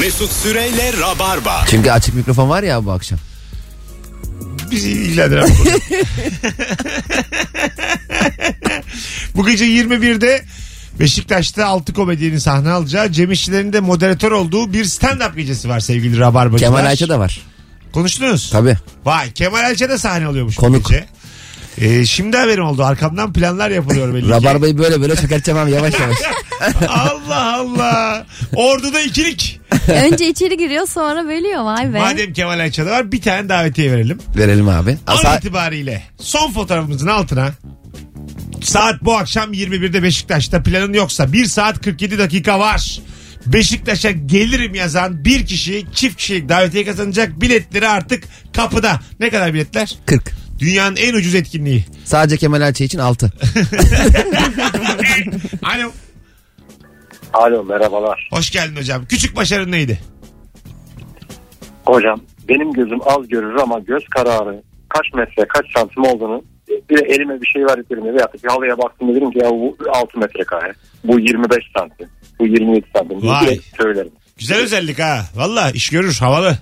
Mesut Süreyle Rabarba. Çünkü açık mikrofon var ya bu akşam. Bizi ilgilendiren bu konu. Bu gece 21'de Beşiktaş'ta altı komedyenin sahne alacağı Cem İşçilerin de moderatör olduğu bir stand-up gecesi var sevgili Rabarbacılar. Kemal Ayça da var. Konuştunuz. Tabii. Vay Kemal Ayça da sahne alıyormuş bu Konuk. gece. Ee, şimdi haberim oldu. Arkamdan planlar yapılıyor belli ki. Rabarbayı böyle böyle çökerteceğim abi yavaş yavaş. Allah Allah. Ordu'da ikilik. Önce içeri giriyor sonra bölüyor vay be. Madem Kemal Ayça'da var bir tane davetiye verelim. Verelim abi. An Asa- itibariyle son fotoğrafımızın altına saat bu akşam 21'de Beşiktaş'ta planın yoksa 1 saat 47 dakika var. Beşiktaş'a gelirim yazan bir kişi çift kişilik davetiye kazanacak biletleri artık kapıda. Ne kadar biletler? 40. Dünyanın en ucuz etkinliği. Sadece Kemal Ayça için 6. Alo. Alo merhabalar. Hoş geldin hocam. Küçük başarın neydi? Hocam benim gözüm az görür ama göz kararı kaç metre kaç santim olduğunu bir de elime bir şey üzerine veya bir halıya baktım dedim ki ya bu 6 metrekare. Bu 25 santim. Bu 27 santim. Vay. direkt söylerim. Güzel özellik ha. Valla iş görür havalı.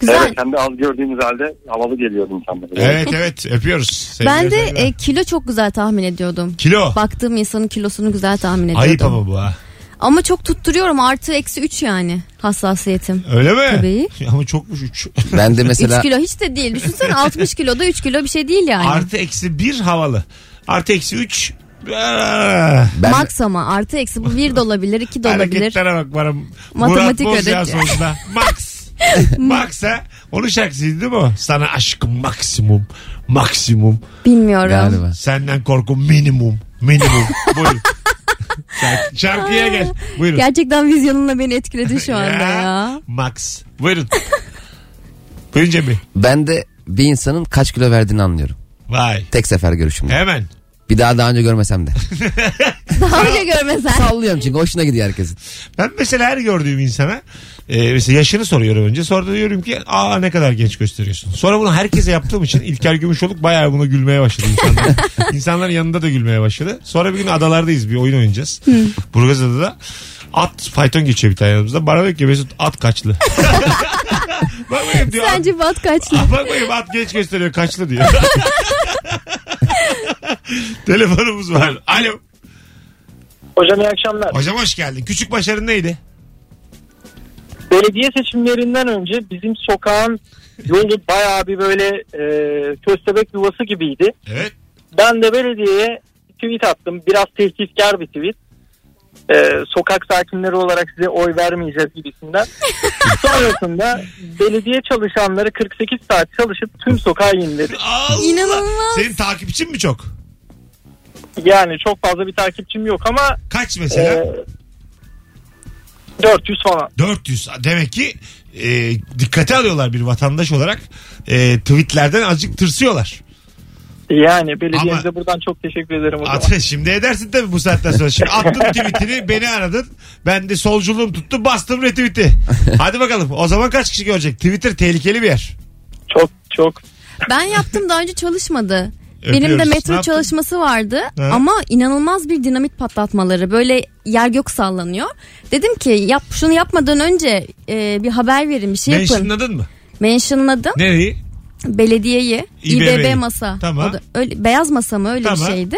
Güzel. Evet hem de az gördüğümüz halde havalı geliyordu insanlara. Evet evet öpüyoruz. Sevgiler, Ben de e, kilo çok güzel tahmin ediyordum. Kilo. Baktığım insanın kilosunu güzel tahmin ediyordum. Ayıp ama bu ha. Ama çok tutturuyorum artı eksi 3 yani hassasiyetim. Öyle mi? Tabii. Ama çokmuş 3. Ben de 3 mesela kilo hiç de değil. Düşünsene 60 kiloda 3 kilo bir şey değil yani. Artı eksi 1 havalı. Artı eksi 3 ben Max ama artı eksi bu 1 de olabilir 2 de olabilir. Hareketlere bak bana. Matematik Murat Boz ya. Max. Max ha. Onun şarkısıydı değil mi o? Sana aşkım maksimum. Maksimum. Bilmiyorum. galiba. Senden korkum minimum. Minimum. Buyurun. Şarkı, şarkıya gel. Buyurun. Gerçekten vizyonunla beni etkiledi şu anda ya. Max. Buyurun. Buyurun Cem Bey. Ben de bir insanın kaç kilo verdiğini anlıyorum. Vay. Tek sefer görüşümde. Hemen. Bir daha daha önce görmesem de. Daha önce görmesen. Sallıyorum çünkü hoşuna gidiyor herkesin. Ben mesela her gördüğüm insana e, mesela yaşını soruyorum önce. Sonra da diyorum ki aa ne kadar genç gösteriyorsun. Sonra bunu herkese yaptığım için İlker Gümüşoluk bayağı buna gülmeye başladı insanlar. İnsanların yanında da gülmeye başladı. Sonra bir gün adalardayız bir oyun oynayacağız. Burgazada'da at fayton geçiyor bir tane yanımızda. Bana diyor ki Mesut at kaçlı. Bak bakayım diyor. at- Sence bat kaçlı? Bak bakayım at genç gösteriyor kaçlı diyor. Telefonumuz var. Alo. Hocam iyi akşamlar. Hocam hoş geldin. Küçük başarın neydi? Belediye seçimlerinden önce bizim sokağın yolu bayağı bir böyle e, köstebek yuvası gibiydi. Evet. Ben de belediyeye tweet attım. Biraz tehditkar bir tweet. E, sokak sakinleri olarak size oy vermeyeceğiz gibisinden. Sonrasında belediye çalışanları 48 saat çalışıp tüm sokağı yeniledi. Allah. İnanılmaz. Senin takipçin mi çok? Yani çok fazla bir takipçim yok ama Kaç e, mesela? 400 falan. 400. Demek ki e, dikkate alıyorlar bir vatandaş olarak. E, tweetlerden azıcık tırsıyorlar. Yani belediyemize Ama- buradan çok teşekkür ederim o zaman. At, şimdi edersin tabii bu saatten sonra. Şimdi attın tweetini beni aradın. Ben de solculuğum tuttu bastım retweet'i. Hadi bakalım o zaman kaç kişi görecek? Twitter tehlikeli bir yer. Çok çok Ben yaptım daha önce çalışmadı. Benim de Öpüyoruz. Ne metro yaptın? çalışması vardı Ha. ama inanılmaz bir dinamit patlatmaları böyle yer gök sallanıyor. Dedim ki yap şunu yapmadan önce e, bir haber verin bir şey yapın. Mentionladın mı? Mentionladım Nereyi? Belediyeyi İBB'yi. İBB masa. Tamam. O da öyle, beyaz masa mı öyle Tamam. bir şeydi.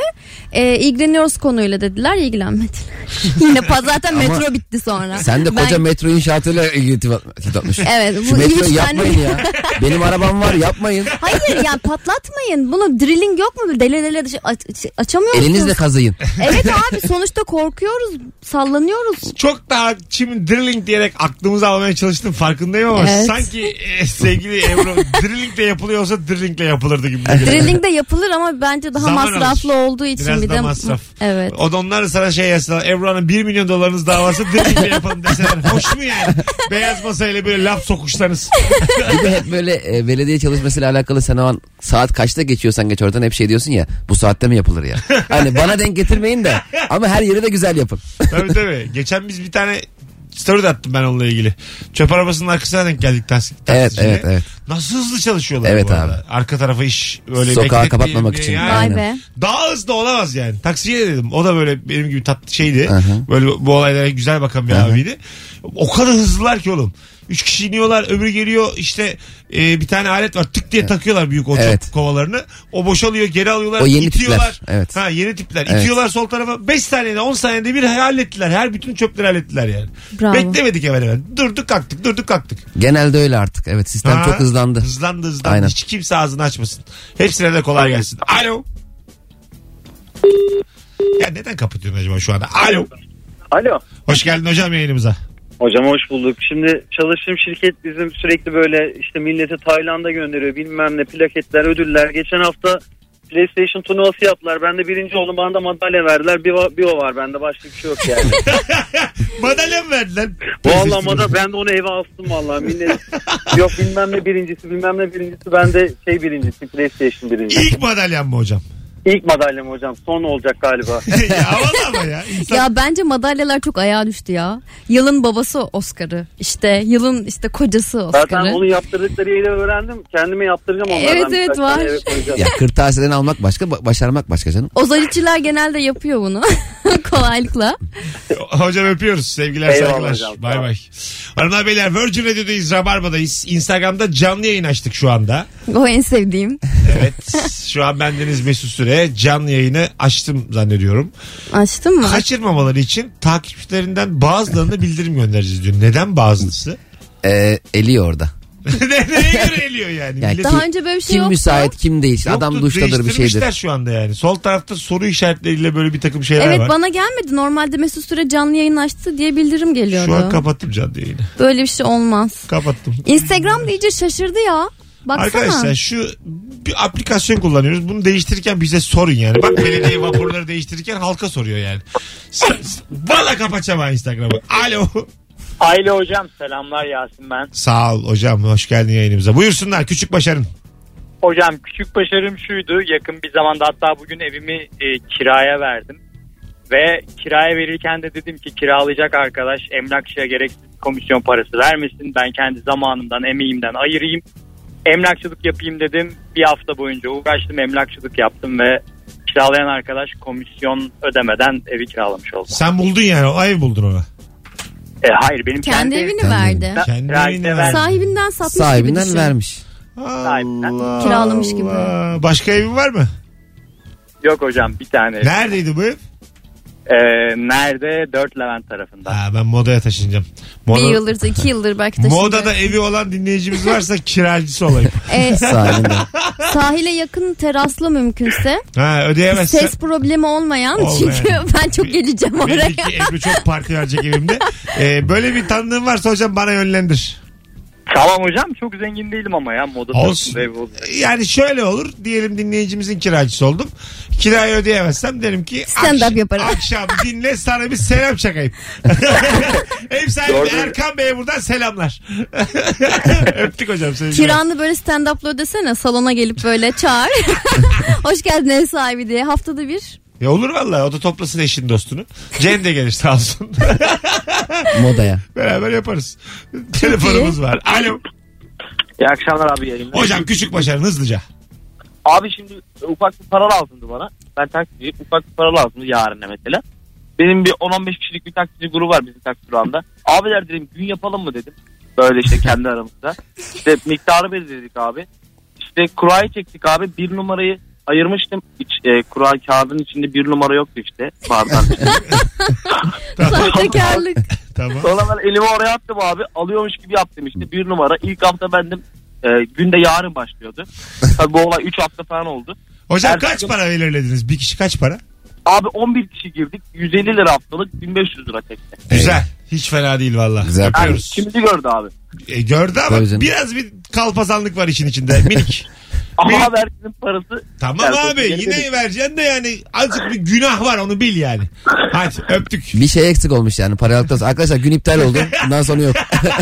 E, ilgileniyoruz konuyla dediler ilgilenmediler. Yine pa- zaten Ama metro bitti sonra. Sen de Ben- koca metro inşaatıyla ilgili atmış. Evet, Şu bu metroyu üç tane- yapmayın ya. Benim arabam var yapmayın. Hayır ya patlatmayın. Bunu drilling yok mu? Dele dele dışı- aç, açamıyor Elinizle kazıyın. Evet abi sonuçta korkuyoruz. Sallanıyoruz. Çok daha şimdi drilling diyerek aklımızı almaya çalıştım farkındayım ama Evet. sanki e, sevgili Ebru drilling de yapılıyorsa drillingle yapılırdı gibi. Drilling de yapılır ama bence daha Zaman masraflı alır. olduğu için Biraz bir da de masraf. Evet. O da onlar da sana şey yazsalar Ebru Hanım 1 milyon dolarınız daha varsa drillingle yapalım deseler. Hoş mu yani? Beyaz masayla böyle laf sokuşsanız. Bir de hep böyle e, belediye çalışmasıyla alakalı sen o an saat kaçta geçiyorsan geç oradan hep şey diyorsun ya bu saatte mi yapılır ya. Hani bana denk getirmeyin de ama her yeri de güzel yapın. tabii tabii. Geçen biz bir tane story de attım ben onunla ilgili. Çöp arabasının arkasına denk geldik taksi, Evet taksiciyle. evet evet. Nasıl hızlı çalışıyorlar Evet bu arada. abi. Arka tarafa iş böyle Sokağı bekletmeyelim kapatmamak diye için. yani. Vay Aynen. be. Daha hızlı olamaz yani. Taksiciye de dedim. O da böyle benim gibi tatlı şeydi. Böyle bu olaylara güzel bakan bir abiydi. O kadar hızlılar ki oğlum. Üç kişi iniyorlar öbürü geliyor işte e, bir tane alet var tık diye takıyorlar büyük o Evet. kovalarını. O boşalıyor geri alıyorlar O yeni itiyorlar. tipler, evet. Ha yeni tipler Evet. itiyorlar sol tarafa 5 saniyede 10 saniyede bir hallettiler. Her bütün çöpleri hallettiler yani. Bravo. Beklemedik hemen hemen. Durduk kalktık durduk kalktık. Genelde öyle artık. Evet sistem Ha, çok hızlandı. Hızlandı hızlandı. Aynen. Hiç kimse ağzını açmasın. Hepsine de kolay gelsin. Alo. Ya neden kapatıyorsun acaba şu anda? Alo. Alo. Hoş geldin hocam yayınımıza. Hocam hoş bulduk. Şimdi çalıştığım şirket bizim sürekli böyle işte milleti Tayland'a gönderiyor bilmem ne plaketler ödüller. Geçen hafta PlayStation turnuvası yaptılar. Ben de birinci oldum. Bana da madalya verdiler. Bir, o- bir o var. Bende başka bir şey yok yani. Madalya mı verdiler? Vallahi mada ben de onu eve astım vallahi. Millet yok bilmem ne birincisi bilmem ne birincisi. Ben de şey birincisi PlayStation birincisi. İlk madalyan mı hocam? İlk madalyam hocam. Son olacak galiba. ya havalı ama ya. İnsan... Ya bence madalyalar çok ayağa düştü ya. Yılın babası Oscar'ı. İşte yılın işte kocası Zaten Oscar'ı. onu yaptırdıkları yeri öğrendim. Kendime yaptıracağım onlardan. Evet, evet, var. Ya kırtasiyeden almak başka, ba- başarmak başka canım. Ozalitçiler genelde yapıyor bunu. Kolaylıkla. Hocam öpüyoruz. Sevgiler Eyvallah saygılar. hocam, Bay bay. Hanımlar beyler Virgin Radio'dayız. Rabarba'dayız. Instagram'da canlı yayın açtık şu anda. O en sevdiğim. Evet. şu an bendeniz Mesut Süre. Canlı yayını açtım zannediyorum. Açtın mı? Kaçırmamaları için takipçilerinden bazılarına bildirim göndereceğiz diyor. Neden bazısı? Ee, eli orada. Ne- Neye göre eliyor yani? Yani Millet- Daha önce böyle bir şey Kim yoktu. müsait kim değil. Yoktu, Adam duştadır bir değiştirmişler şeydir. şu anda yani. Sol tarafta soru işaretleriyle böyle bir takım şeyler Evet var. bana gelmedi. Normalde Mesut Süre canlı yayın açtı diye bildirim geliyordu. Şu an kapattım canlı yayını. Böyle bir şey olmaz. Kapattım. Instagram iyice şaşırdı ya. Baksana. Arkadaşlar şu bir aplikasyon kullanıyoruz. Bunu değiştirirken bize sorun yani. Bak belediye vapurları değiştirirken halka soruyor yani. S- s- Valla kapatacağım ha Instagram'ı. Alo. Aile hocam selamlar Yasin ben. Sağ ol hocam. Hoş geldin yayınımıza. Buyursunlar. Küçük başarın. Hocam küçük başarım şuydu. Yakın bir zamanda hatta bugün evimi e, kiraya verdim. Ve kiraya verirken de dedim ki kiralayacak arkadaş emlakçıya gereksiz komisyon parası vermesin. Ben kendi zamanımdan, emeğimden ayırayım. Emlakçılık yapayım dedim. Bir hafta boyunca uğraştım, emlakçılık yaptım ve kiralayan arkadaş komisyon ödemeden evi kiralamış oldu. Sen buldun yani. O ev buldun ona. E, hayır benim Kendi kendi, evini verdi. Ben- Kendi verdim. verdin. Sahibinden satmış gibi Sahibinden düşün. vermiş. Allah Kiralamış gibi. Allah. Başka evin var mı? Yok hocam bir tane. Neredeydi bu ev? E, nerede? Dört Levent tarafında. Ha, ben modaya taşınacağım. Bir Moda, yıldır, iki yıldır belki taşındı. modada evi olan dinleyicimiz varsa kiracısı olayım. E, Sahibinden. sahile yakın teraslı mümkünse. Ha, ödeyemezsen. Ses problemi olmayan. Olmayan. Çünkü ben çok geleceğim oraya. Belli ki Ebru çok parti verecek evimde. Ee, böyle bir tanıdığın varsa hocam bana yönlendir. Tamam hocam çok zengin değilim ama ya moda Olsun. ev oldu. Yani şöyle olur. Diyelim dinleyicimizin kiracısı oldum. Kirayı ödeyemezsem derim ki Stand up akş- yaparım. akşam dinle sana bir selam çakayım. Ev sahibi Doğru. Erkan Bey'e buradan selamlar. Öptük hocam seni. Kiranı böyle stand-up'la ödesene. Salona gelip böyle çağır. Hoş geldin ev sahibi diye. Haftada bir. Ya olur vallahi o da toplasın eşin dostunu. Cem de gelir sağ olsun. Modaya. Beraber yaparız. Telefonumuz var. Alo. İyi akşamlar abi yayınlar. Hocam küçük başarın hızlıca. Abi şimdi ufak bir para lazımdı bana. Ben taksiciyim. Ufak bir para lazımdı yarın mesela. Benim bir 10-15 kişilik bir taksici grubu var bizim taksi durağında. Abiler dedim gün yapalım mı dedim. Böyle işte kendi aramızda. İşte miktarı belirledik abi. İşte kurayı çektik abi. Bir numarayı ayırmıştım. İç, e, kura kağıdın içinde bir numara yoktu işte. Bardağın içinde. Sahtekarlık. Tamam. Sonra ben elimi oraya attım abi. Alıyormuş gibi yaptım işte. Bir numara. İlk hafta bendim. E, günde yarın başlıyordu. Tabii bu olay 3 hafta falan oldu. Hocam Erkek- kaç para belirlediniz? Bir kişi kaç para? Abi 11 kişi girdik. 150 lira haftalık 1500 lira tekte. Güzel. Hiç fena değil valla. Güzel. Yani Öpüyoruz. şimdi gördü abi. E, gördü ama Tabii canım. biraz bir kalpazanlık var işin içinde. Minik. Ama herkesin parası. tamam Yani abi geri yine dedik. vereceksin de yani azıcık bir günah var onu bil yani. Hadi öptük. Bir şey eksik olmuş yani parayı aldıktan sonra. Arkadaşlar gün iptal oldu. Bundan sonra yok.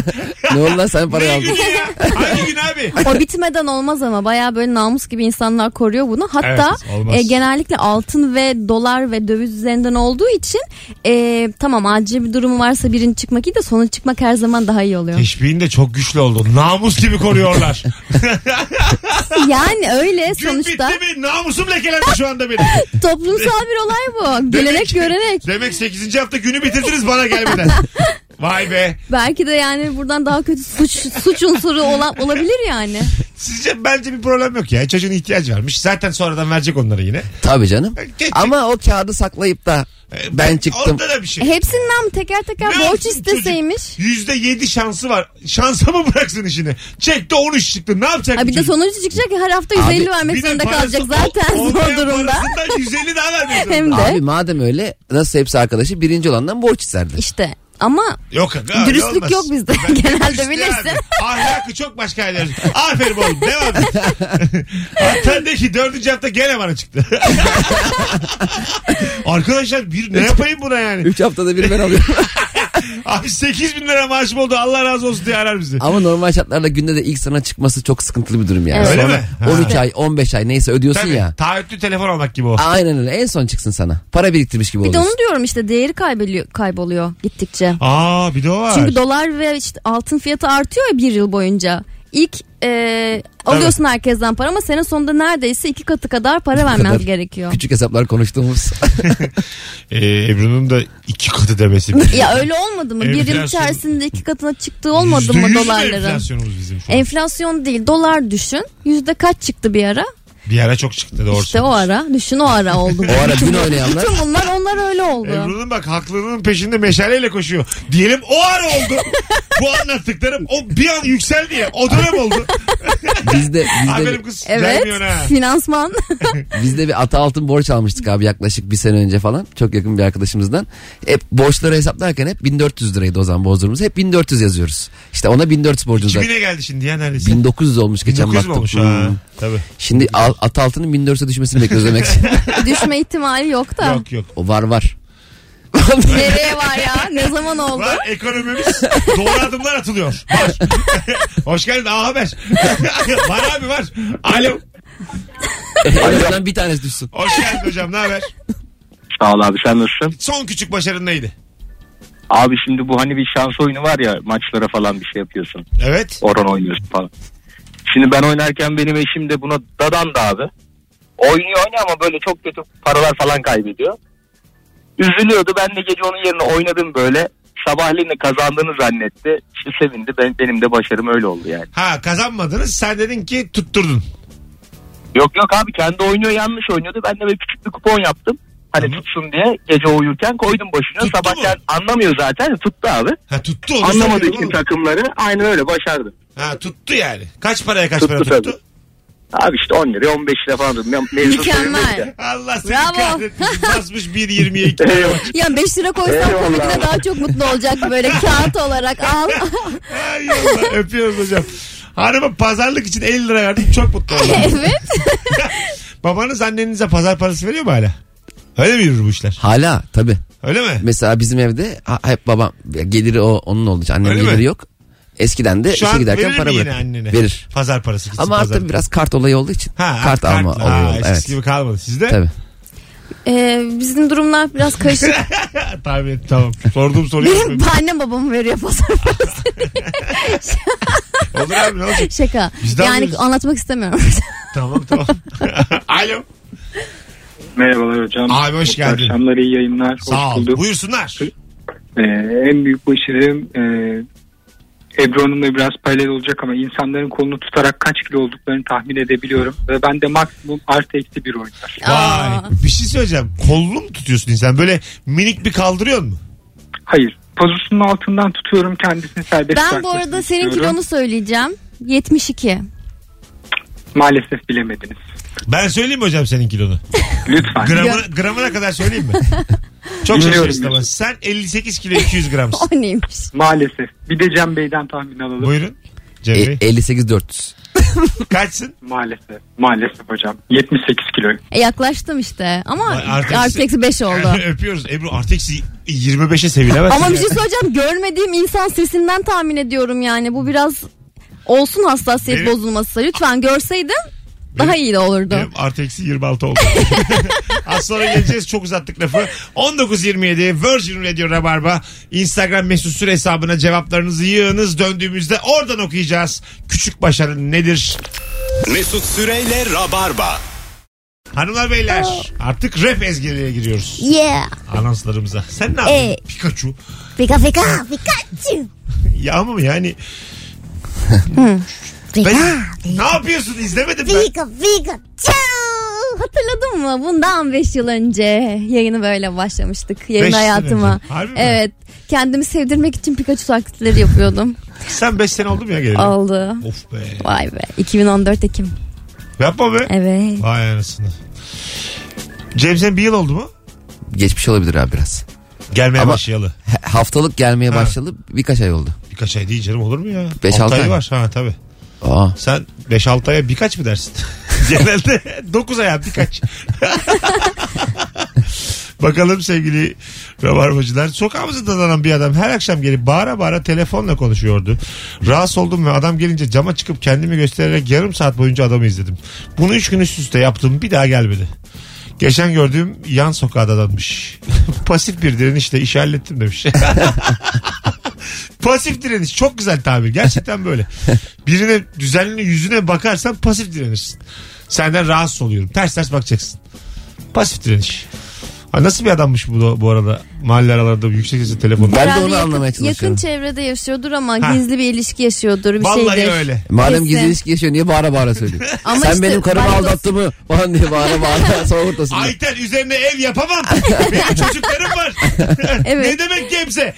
ne oldu lan sen parayı Ne aldın. günü ya? Hangi gün abi? O bitmeden olmaz ama baya böyle namus gibi insanlar koruyor bunu. Hatta Evet, olmaz. e, genellikle altın ve dolar ve döviz üzerinden olduğu için e, tamam acil bir durumu varsa birinci çıkmak iyi de sonu çıkmak her zaman daha iyi oluyor. Teşbihin de çok güçlü oldu. Namus gibi koruyorlar. yani öyle Gün sonuçta bitti mi? Namusum lekelendi şu anda benim. toplumsal bir olay bu. Gelenek görenek. Demek 8. hafta günü bitirdiniz bana gelmeden. Vay be. Belki de yani buradan daha kötü suç suç unsuru olan, olabilir yani. Sizce bence bir problem yok ya. Çocuğun ihtiyacı varmış. Zaten sonradan verecek onları yine. Tabii canım. Geç- Ama o kağıdı saklayıp da Ee, ben çıktım. Onda da bir şey. Hepsinden mi teker teker Ne borç isteseymiş? Yüzde yedi şansı var. Şansa mı bıraksın işini? Çekti 13 çıktı. Ne yapacak Ha bu bir de sonucu çıkacak ya her hafta 150 Abi, vermek zorunda parası- kalacak zaten o- zor durumda. parasından 150 daha vermek zorunda. Hem de Abi madem öyle nasıl hepsi arkadaşı birinci olandan borç isterdi. işte ama Yok öyle Dürüstlük olmaz. yok bizde. Ben- Genelde bilirsin. abi. Ahlakı çok başka yerler. Aferin oğlum devam et. Hatta de ki dördüncü hafta gene bana çıktı. Arkadaşlar bir ne yapayım buna yani? Üç haftada bir ben alıyorum. Abi 8 bin lira maaşım oldu Allah razı olsun diye arar bizi. Ama normal şartlarda günde de ilk sana çıkması çok sıkıntılı bir durum yani. Evet. Öyle Sonra mi? Ha. 13 ay 15 ay neyse ödüyorsun Tabii, ya. taahhütlü telefon almak gibi o. Aynen öyle en son çıksın sana. Para biriktirmiş gibi bir de onu diyorum işte değeri kayboluyor, kayboluyor gittikçe. Aa bir de o var. Çünkü dolar ve işte altın fiyatı artıyor ya bir yıl boyunca. İlk e, alıyorsun herkesten para ama senin sonunda neredeyse iki katı kadar para vermen gerekiyor. Küçük hesaplar konuştuğumuz. Ee, Ebru'nun da iki katı demesi. Ya öyle olmadı mı? Bir yıl Enflasyon- içerisinde iki katına çıktığı olmadı mı dolarların? enflasyonumuz bizim şu an? Enflasyon değil dolar düşün. Yüzde kaç çıktı bir ara? Bir ara çok çıktı doğru. İşte o ara. Düşün o ara oldu. o ara gün oynayanlar. Bütün bunlar onlar öyle oldu. Ebru'nun bak haklılığının peşinde meşaleyle koşuyor. Diyelim o ara oldu. Bu anlattıklarım o bir an yükseldi ya. O dönem oldu. Bizde, bizde, Aferin kız. Evet. Vermiyorsun ha. Finansman. bizde bir ata altın borç almıştık abi yaklaşık bir sene önce falan. Çok yakın bir arkadaşımızdan. Hep borçları hesaplarken hep 1400 liraydı o zaman bozdurumuz. Hep 1400 yazıyoruz. İşte ona 1400 borcumuz var. 2000'e geldi şimdi ya neredeyse. 1900 olmuş geçen 1900 mü baktım. olmuş ha. Hmm. Tabii. Şimdi al, at altının 1400'e düşmesini bekliyoruz demek. Düşme ihtimali yok da. Yok yok. o var var. Nereye var ya? Ne zaman oldu? Var ekonomimiz doğru adımlar atılıyor. Var. Hoş geldin A Haber. var abi var. Alo. azından bir tanesi düşsün. Hoş geldin hocam ne haber? Sağ ol abi sen nasılsın? Son küçük başarın neydi? Abi şimdi bu hani bir şans oyunu var ya maçlara falan bir şey yapıyorsun. Evet. Oran oynuyorsun falan. Şimdi ben oynarken benim eşim de buna dadandı abi. Oynuyor oynuyor ama böyle çok kötü paralar falan kaybediyor. Üzülüyordu ben de gece onun yerine oynadım böyle. Sabahleyin de kazandığını zannetti. İşte sevindi ben, benim de başarım öyle oldu yani. Ha kazanmadınız sen dedin ki tutturdun. Yok yok abi kendi oynuyor yanlış oynuyordu. Ben de böyle küçük bir kupon yaptım. Hani Tamam. tutsun diye gece uyurken koydum başına. Tuttu Sabah mu? anlamıyor zaten tuttu abi. Ha tuttu Anlamadığı için takımları aynen öyle başardı. Ha tuttu yani. Kaç paraya kaç Tuttu para tuttu? tabii. Abi işte 10 lira 15 lira falan mevzu Mükemmel. ya. Allah seni Bravo. kahretsin. Basmış 1.20'ye 2 Eyvallah. Ya 5 lira koysam Eyvallah. komikine daha çok mutlu olacak böyle kağıt olarak al. Ay Allah öpüyoruz hocam. Hanıma pazarlık için 50 lira verdim çok mutlu oldum. evet. Babanız annenize pazar parası veriyor mu hala? Öyle mi yürür bu işler? Hala tabii. Öyle mi? Mesela bizim evde ha- hep babam geliri o onun olduğu için annem Öyle geliri mi? yok. Eskiden de Şu işe an giderken verir para mi yine bırakır. annene? Verir. Pazar parası gitsin Ama pazar. artık biraz kart olayı olduğu için. Ha, kart alma kartla. olayı Ha, oldu. eskisi Evet. gibi kalmadı. Sizde? Tabii. Ee, bizim durumlar biraz karışık. Tabii tamam. Sorduğum soruyu Benim yapıyorum. annem babam veriyor pazar parası. Olur abi ne olacak? Şaka. Biz de yani alıyoruz. anlatmak istemiyorum. Tamam tamam. Alo. Merhabalar hocam. Abi hoş geldin. Akşamlar iyi yayınlar. Sağ hoş ol. bulduk. Buyursunlar. Ee, en büyük başarım e, Ebru Hanım'la biraz paralel olacak ama insanların kolunu tutarak kaç kilo olduklarını tahmin edebiliyorum. Ve ben de maksimum artı eksi bir oynar. Vay. Bir şey söyleyeceğim. Kolunu mu tutuyorsun insan? Böyle minik bir kaldırıyor mu? Hayır. Pozisyonun altından tutuyorum kendisini serbest ben bu arada senin istiyorum. kilonu söyleyeceğim. 72. Maalesef bilemediniz. Ben söyleyeyim mi hocam senin kilonu? Lütfen. Gramına, gramına kadar söyleyeyim mi? Çok lütfen. Sen 58 kilo 200 gramsın. O neymiş? Maalesef. Bir de Cem Bey'den tahmin alalım. Buyurun. Cem E, Bey. 58 400. Kaçsın? Maalesef. Maalesef hocam. 78 kilo. E, yaklaştım işte. Ama artı artı eksi 5 oldu. Öpüyoruz. Ebru artı eksi 25'e sevilemez. Ama bir şey söyleyeceğim. Görmediğim insan sesinden tahmin ediyorum yani. Bu biraz olsun hassasiyet Benim- bozulması. Lütfen görseydim daha iyi de olurdu. Benim artı eksi 26 oldu. Az sonra geleceğiz. Çok uzattık lafı. 19.27 Virgin Radio Rabarba. Instagram mesut süre hesabına cevaplarınızı yığınız. Döndüğümüzde oradan okuyacağız. Küçük başarı nedir? Mesut Süreyle Rabarba. Hanımlar beyler artık rap ezgileriye giriyoruz. Yeah. Anonslarımıza. Sen ne yaptın? E. Pikachu. Pika pika Pikachu. Ya ama yani Pika ben, ne yapıyorsun izlemedim ben. Pika Pikachu. Hatırladın mı? Bundan 5 yıl önce yayını böyle başlamıştık. Yayın Beş yıl hayatıma. önce. Harbi mi? Evet. Kendimi sevdirmek için Pikachu taklitleri yapıyordum. Sen 5 sene oldu mu ya geleli? Oldu. Of be. Vay be. 2014 Ekim. Yapma be. Evet. Vay anasını. Cem sen bir yıl oldu mu? Geçmiş olabilir abi biraz. Gelmeye Ama- başlayalı. Ha- Haftalık gelmeye Ha. başladı birkaç ay oldu. Birkaç ay değil canım olur mu ya? Beş, Altı altı ay ay. var. Ha tabii. Aa. Sen 5-6 aya birkaç mı dersin? Genelde 9 aya birkaç. Bakalım sevgili rabarbacılar. Sokağımızda dadanan bir adam her akşam gelip bağıra bağıra telefonla konuşuyordu. Rahatsız oldum ve adam gelince cama çıkıp kendimi göstererek yarım saat boyunca adamı izledim. Bunu 3 gün üst üste yaptım bir daha gelmedi. Geçen gördüğüm yan sokağa dadanmış. Pasif bir direnişle işi hallettim demiş. Pasif direniş çok güzel tabir. Gerçekten böyle. Birine düzenli yüzüne bakarsan pasif direnirsin. Senden rahatsız oluyorum. Ters ters bakacaksın. Pasif direniş. Ha, nasıl bir adammış bu, bu arada mahalle aralarında yüksek sesle telefon. Ben de Herhalde onu yakın- anlamaya Yakın çalışıyorum. çevrede yaşıyordur ama Ha. gizli bir ilişki yaşıyordur. Bir Vallahi şeydir. öyle. Madem Kesin. gizli ilişki yaşıyor niye bağıra bağıra söylüyor? Ama Sen işte benim karımı aldattı mı? Falan diye bağıra bağıra soğuk ortasında. Ayten üzerine ev yapamam. Benim çocuklarım var. Evet. ne demek gemse?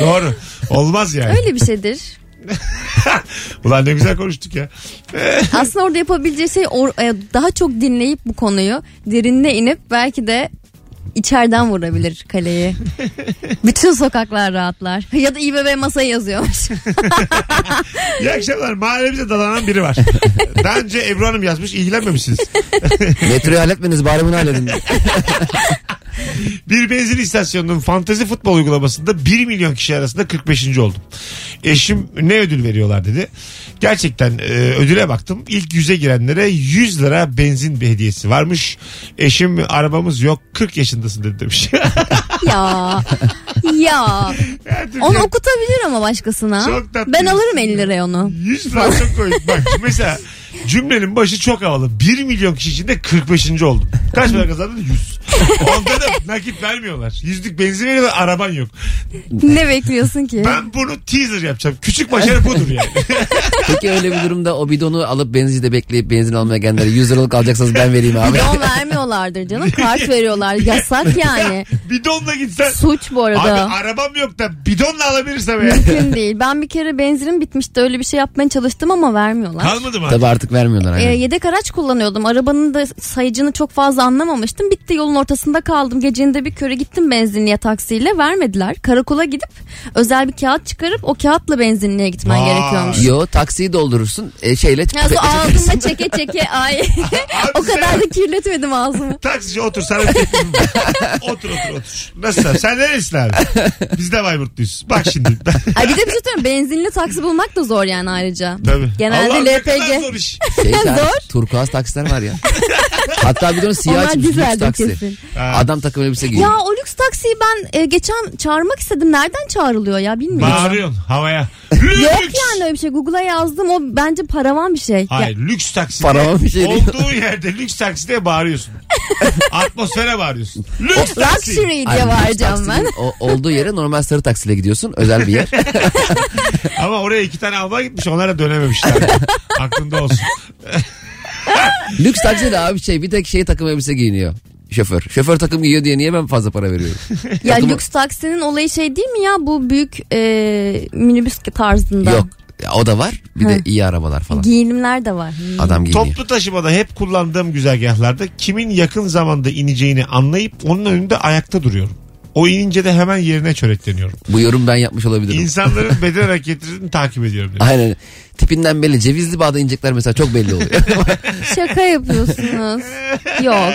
Doğru. Olmaz yani. Öyle bir şeydir. Ulan ne güzel konuştuk ya. Aslında orada yapabileceği şey or- e, daha çok dinleyip bu konuyu derinine inip belki de içeriden vurabilir kaleyi. Bütün sokaklar rahatlar. Ya da İBB masaya yazıyormuş. İyi akşamlar. Mahallemize dalanan biri var. Daha önce Ebru Hanım yazmış. ilgilenmemişsiniz. Metroyu halletmeniz bari bunu halledin. Bir benzin istasyonunun fantezi futbol uygulamasında 1 milyon kişi arasında 45. oldum. Eşim ne ödül veriyorlar dedi. Gerçekten e, ödüle baktım. İlk yüze girenlere 100 lira benzin bir hediyesi varmış. Eşim arabamız yok 40 yaşındasın dedi demiş. ya. Ya. Onu okutabilir ama başkasına. Çok tatlı. Ben alırım 50 liraya onu. 100 lira çok komik. Bak mesela cümlenin başı çok havalı. 1 milyon kişi içinde 45. oldum. Kaç para kazandın? 100. Onda da nakit vermiyorlar. Yüzlük benzin veriyorlar araban yok. Ne bekliyorsun ki? Ben bunu teaser yapacağım. Küçük başarı budur yani. Peki öyle bir durumda o bidonu alıp benzincide bekleyip benzin almaya gelenlere 100 liralık alacaksanız ben vereyim abi. Bidon vermiyorlardır canım. Kart veriyorlar. Yasak yani. Bidonla gitsen. Suç bu Abi arada. arabam yok da bidonla alabilirsem ya. Mümkün değil. Ben bir kere benzinim bitmişti. Öyle bir şey yapmaya çalıştım ama vermiyorlar. Kalmadı mı? Tabii artık vermiyorlar. Ee, Aynen. yedek araç kullanıyordum. Arabanın da sayıcını çok fazla anlamamıştım. Bitti yolun ortasında kaldım. Gecenin de bir köre gittim benzinliğe taksiyle. Vermediler. Karakola gidip özel bir kağıt çıkarıp o kağıtla benzinliğe gitmen Vay. gerekiyormuş. Yo taksiyi doldurursun e, şeyle. Ya sonra ağzımda çeke çeke ay. o kadar da kirletmedim ağzımı. Taksici otur sana bir teklifim var. otur otur otur. Nasıl sen? Sen neresin abi? Biz de Bayburtluyuz. Bak şimdi. Ay bir de bir şey söyleyeyim. Benzinli taksi bulmak da zor yani ayrıca. Tabii. Genelde Allah'ım ne kadar LPG. zor iş. Şey, Zor. turkuaz taksiler var ya. Hatta bir onun siyah Onlar açmış lüks taksi. kesin. Adam takım elbise giyiyor. Ya o lüks taksiyi ben e, geçen çağırmak istedim. Nereden çağrılıyor ya bilmiyorum. Bağırıyorsun havaya. Yok Lüks. yani öyle bir şey. Google'a yazdım. O bence paravan bir şey. Hayır lüks takside Paravan bir şey değil. olduğu yerde lüks takside bağırıyorsun. Atmosfere bağırıyorsun. Lüks Ya, taksi. luxury diye lüks bağıracağım ben. taksinin o- olduğu yere normal sarı taksiyle gidiyorsun. Özel bir yer. Ama oraya iki tane alma gitmiş onlara dönememişler. Aklında olsun. Lüks taksi de abi şey bir tek şey takım elbise giyiniyor. Şoför. Şoför takım giyiyor diye niye ben fazla para veriyorum? Ya Takımı- lüks taksinin olayı şey değil mi ya? Bu büyük e, minibüs tarzında. Yok. Ya, o da var. Bir de Hı. iyi arabalar falan. Giyinimler de var. Hmm. Adam giyiniyor. Toplu taşımada hep kullandığım güzergahlarda kimin yakın zamanda ineceğini anlayıp onun önünde ayakta duruyorum. O inince de hemen yerine çörekleniyorum. Bu yorum ben yapmış olabilirim. İnsanların beden hareketlerini takip ediyorum. dedim. Aynen. Tipinden belli. Cevizli bağda inecekler mesela çok belli oluyor. Şaka yapıyorsunuz. Yok.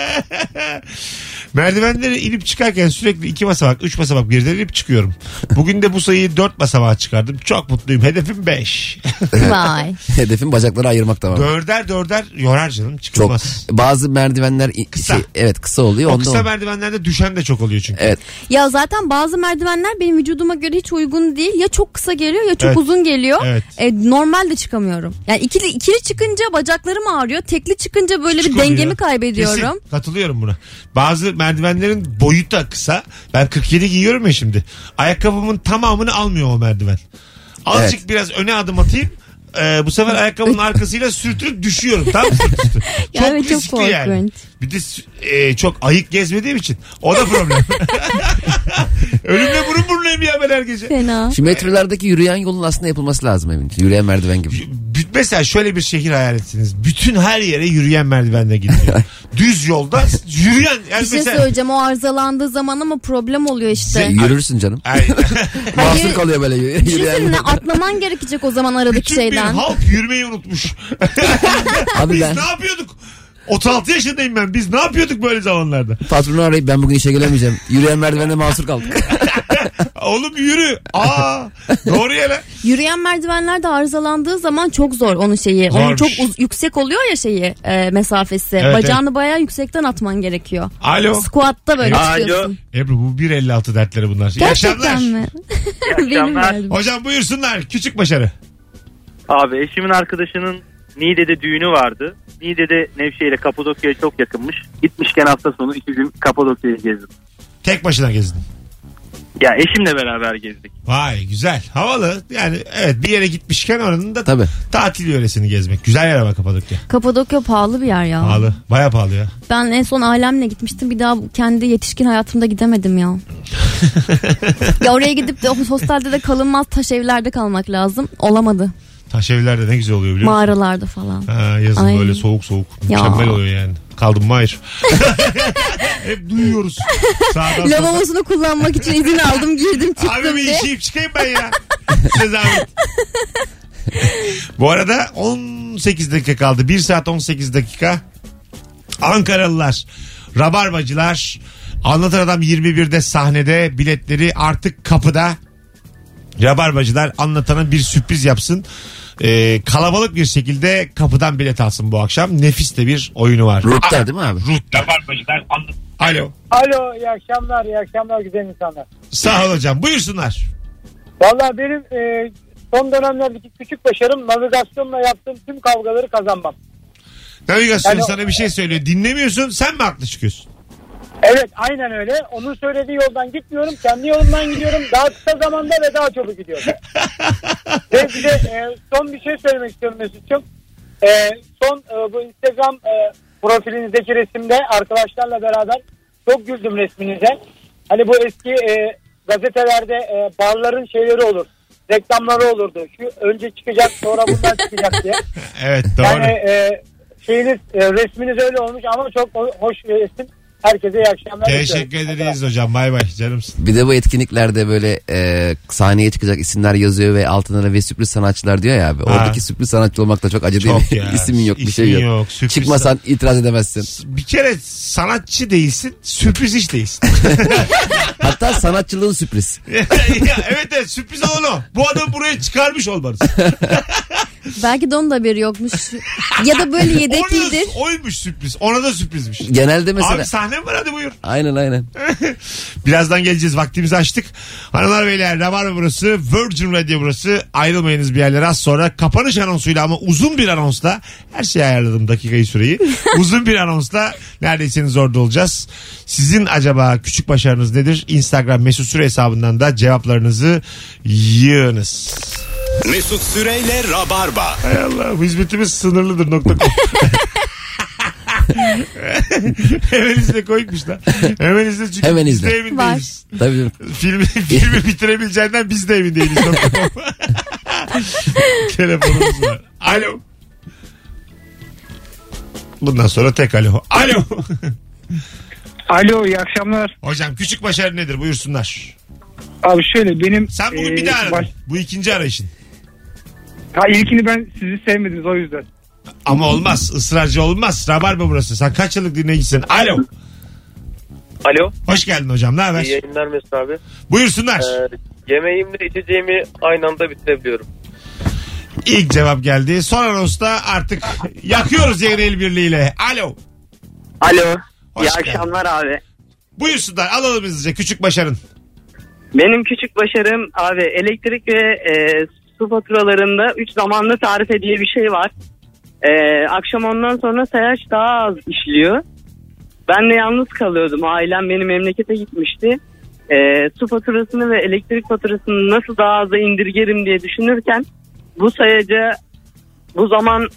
Merdivenleri inip çıkarken sürekli iki basamak, üç basamak birden inip çıkıyorum. Bugün de bu sayıyı dört basamağa çıkardım. Çok mutluyum. Hedefim beş. Vay. Hedefin bacakları ayırmak tamam. dörder dörder yorar canım. Çok. Çıkılmaz. Bazı merdivenler i- Kısa. Şey, evet kısa oluyor. O Onda kısa o- merdivenlerde düşen de çok oluyor çünkü. Evet. Ya zaten bazı merdivenler benim vücuduma göre hiç uygun değil. Ya çok kısa geliyor ya çok Evet. uzun geliyor. Evet. E, normal de çıkamıyorum. Yani ikili ikili çıkınca bacaklarım ağrıyor. Tekli çıkınca böyle Küçük bir dengemi oluyor. kaybediyorum. Kesin. Katılıyorum buna. Bazı merdivenlerin boyu da kısa. Ben 47 giyiyorum ya şimdi. Ayakkabımın tamamını almıyor o merdiven. Azıcık Evet. biraz öne adım atayım. Ee, bu sefer ayakkabının arkasıyla sürtünüp düşüyorum. Tam sırt üstü. Ya evet, çok riskli yani. korkunç. Bir de e, çok ayık gezmediğim için. O da problem. Ölümle burun burunayım ya ben her gece. Fena. Şu metrolardaki yürüyen yolun aslında yapılması lazım evin. Yürüyen merdiven gibi. B- Mesela şöyle bir şehir hayal etsiniz. Bütün her yere yürüyen merdivenle gidiyor. Düz yolda yürüyen. Yani Bir şey mesela... söyleyeceğim o arızalandığı zaman ama problem oluyor işte. Ze- Yürürsün canım. Mahsur kalıyor böyle yürüyen. Düşünsene atlaman gerekecek o zaman aradaki bütün şeyden. halk yürümeyi unutmuş. Abi Biz ben ne yapıyorduk? 36 yaşındayım ben. Biz ne yapıyorduk böyle zamanlarda? patronu arayıp ben bugün işe gelemeyeceğim. Yürüyen merdivende mahsur kaldık. Oğlum yürü. Aa, doğru ya lan. Yürüyen merdivenler de arızalandığı zaman çok zor onun şeyi. Onun Zormuş. çok uz- yüksek oluyor ya şeyi e, mesafesi. Evet, Bacağını bayağı yüksekten atman gerekiyor. Alo. Squat'ta böyle Alo. çıkıyorsun. Ebru bu 1.56 dertleri bunlar. İyi Gerçekten akşamlar. mi? İyi Benim akşamlar. Hocam buyursunlar. Küçük başarı. Abi eşimin arkadaşının Niğde'de düğünü vardı. Niğde'de Nevşehir'e ile Kapadokya'ya çok yakınmış. Gitmişken hafta sonu iki gün Kapadokya'yı gezdim. Tek başına gezdin. Ya eşimle beraber gezdik. Vay güzel. Havalı. Yani evet bir yere gitmişken oranın da Tabii. tatil yöresini gezmek. Güzel yer ama Kapadokya. Kapadokya pahalı bir yer ya. Pahalı. Baya pahalı ya. Ben en son ailemle gitmiştim. Bir daha kendi yetişkin hayatımda gidemedim ya. ya oraya gidip de hostelde de kalınmaz taş evlerde kalmak lazım. Olamadı. Taş evlerde ne güzel oluyor biliyor musun? Mağaralarda falan. Ha, yazın Ay. böyle soğuk soğuk. Ya. Mükemmel oluyor yani. Kaldım mı? Hayır. Hep duyuyoruz. Sağdan soldan. Lavabosunu kullanmak için izin aldım girdim çıktım Abi bir diye. işeyip çıkayım ben ya. Size zahmet. Bu arada 18 dakika kaldı. 1 saat 18 dakika. Ankaralılar, Rabarbacılar, Anlatan Adam 21'de sahnede biletleri artık kapıda. Rabarbacılar anlatana bir sürpriz yapsın. Ee, kalabalık bir şekilde kapıdan bilet alsın bu akşam. Nefis de bir oyunu var. Rut'ta değil mi abi? Rut'ta. Rabarbacılar anlat. Alo. Alo iyi akşamlar iyi akşamlar güzel insanlar. Sağ ol hocam. Buyursunlar. Valla benim e, son dönemlerdeki küçük başarım navigasyonla yaptığım tüm kavgaları kazanmam. Navigasyon Yani- sana bir şey söylüyor. Dinlemiyorsun. Sen mi haklı çıkıyorsun? Evet aynen öyle. Onun söylediği yoldan gitmiyorum. Kendi yolumdan gidiyorum. Daha kısa zamanda ve daha çabuk gidiyorum. ve bir de e, son bir şey söylemek istiyorum Mesut'cum. E, son e, bu Instagram e, profilinizdeki resimde arkadaşlarla beraber çok güldüm resminize. Hani bu eski e, gazetelerde e, barların şeyleri olur. Reklamları olurdu. Şu önce çıkacak sonra bundan çıkacak diye. Evet doğru. Yani e, şeyiniz e, resminiz öyle olmuş ama çok ho- hoş bir resim. Herkese iyi akşamlar. Teşekkür diliyorum. ederiz hocam. Bay bay canımsın. Bir de bu etkinliklerde böyle e, sahneye çıkacak isimler yazıyor ve altına da ve sürpriz sanatçılar diyor ya abi. Oradaki sürpriz sanatçı olmak da çok acı değil Çok mi? ya. İsmin yok bir şey İsmin yok. yok, sürpriz Çıkmasan itiraz edemezsin. Bir kere sanatçı değilsin, sürpriz iş değilsin. Hatta sanatçılığın sürpriz. Ya, evet evet sürpriz olan o. Bu adam buraya çıkarmış olmanız. Belki de onun da haberi yokmuş. ya da böyle yedeklidir. oymuş sürpriz. Ona da sürprizmiş. Genelde mesela. Abi sahne mi var hadi buyur. Aynen aynen. Birazdan geleceğiz. Vaktimizi açtık. Hanımlar beyler Rabarba burası. Virgin Radio burası. Ayrılmayınız bir yerlere az sonra. Kapanış anonsuyla ama uzun bir anonsla. Her şeyi ayarladım dakikayı süreyi. uzun bir anonsla neredeyseniz orada olacağız. Sizin acaba küçük başarınız nedir? Instagram mesut süre hesabından da cevaplarınızı yığınız. Mesut Süreyle Rabarba. Hay Allah hizmetimiz sınırlıdır nokta com. Hemen izle koymuş lan. Hemen izle çünkü Hemen biz izle. de emin Var. değiliz. Tabii. Filmi, filmi bitirebileceğinden biz de emin değiliz. nokta com. Telefonumuz var. Alo. Bundan sonra tek alo. Alo. Alo iyi akşamlar. Hocam küçük başarı nedir buyursunlar. Abi şöyle benim... Sen bugün e, bir daha aradın. baş- Bu ikinci arayışın. Ha ilkini ben sizi sevmediniz o yüzden. Ama olmaz. ısrarcı olmaz. Rabarba burası. Sen kaç yıllık dinleyicisin? Alo. Alo. Hoş geldin hocam. Ne haber? İyi yayınlar Mesut abi. Buyursunlar. Ee, yemeğimle içeceğimi aynı anda bitirebiliyorum. İlk cevap geldi. Son anonsta artık yakıyoruz yayın el birliğiyle. Alo. Alo. Hoş iyi geldin. akşamlar abi. Buyursunlar alalım hızlıca küçük başarın. Benim küçük başarım abi elektrik ve e, su faturalarında 3 zamanlı tarife diye bir şey var. E, akşam ondan sonra sayaç daha az işliyor. Ben de yalnız kalıyordum. Ailem benim memlekete gitmişti. Ee, su faturasını ve elektrik faturasını nasıl daha aza indirgerim diye düşünürken bu sayaca bu zaman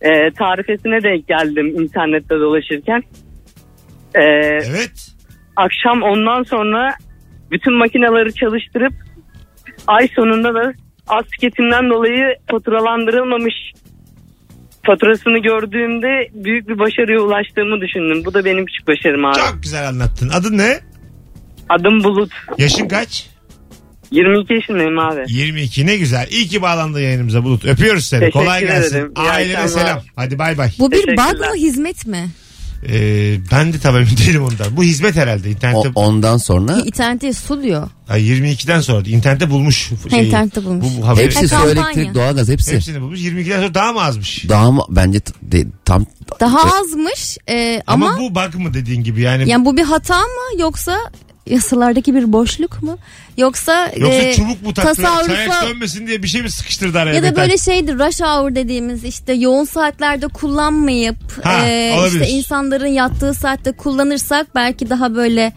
e, tarifesine denk geldim internette dolaşırken. Ee, Evet. akşam ondan sonra bütün makineleri çalıştırıp ay sonunda da az tüketimden dolayı faturalandırılmamış faturasını gördüğümde büyük bir başarıya ulaştığımı düşündüm. Bu da benim küçük başarım abi. Çok güzel anlattın. Adın ne? Adım Bulut. Yaşın kaç? 22 yaşındayım abi. 22 ne güzel. İyi ki bağlandın yayınımıza Bulut. Öpüyoruz seni. Teşekkür Kolay gelsin. ederim. Ailene selam. Hadi bay bay. Bu bir bug mı hizmet mi? Ee, ben de tabii emin değilim ondan. Bu hizmet herhalde. O, İnternette ondan sonra İnternette su diyor. Ay, 22'den sonra internette bulmuş. Şeyi. internette bulmuş. Bu, bu haberi. hepsi Ha, su kampanya. elektrik doğalgaz hepsi. Hepsini bulmuş. 22'den sonra daha mı azmış? Daha mı bence t- de- tam Daha azmış e, Ama, ama, bu bug mı dediğin gibi yani. yani bu bir hata mı yoksa yasalardaki bir boşluk mu? Yoksa, Yoksa e, çubuk mu taktı? tasarrufa- Sayaç dönmesin diye bir şey mi sıkıştırdı araya? Ya da böyle şeydir rush hour dediğimiz işte yoğun saatlerde kullanmayıp Ha, e, olabilir. işte insanların yattığı saatte kullanırsak belki daha böyle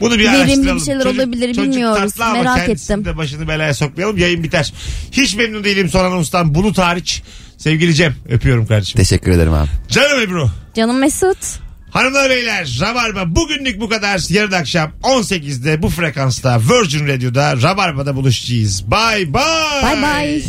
Bunu bir verimli araştıralım. bir şeyler olabilir, çocuk bilmiyoruz. tatlı ama Merak ettim. de başını belaya sokmayalım. Yayın biter. Hiç memnun değilim son anonstan. Bulut hariç. Sevgili Cem öpüyorum kardeşim. teşekkür ederim abi. Canım Ebru. canım Mesut. Hanımlar beyler Rabarba bugünlük bu kadar. Yarın akşam 18'de bu frekansta Virgin Radio'da Rabarba'da buluşacağız. Bye bye. Bye bye.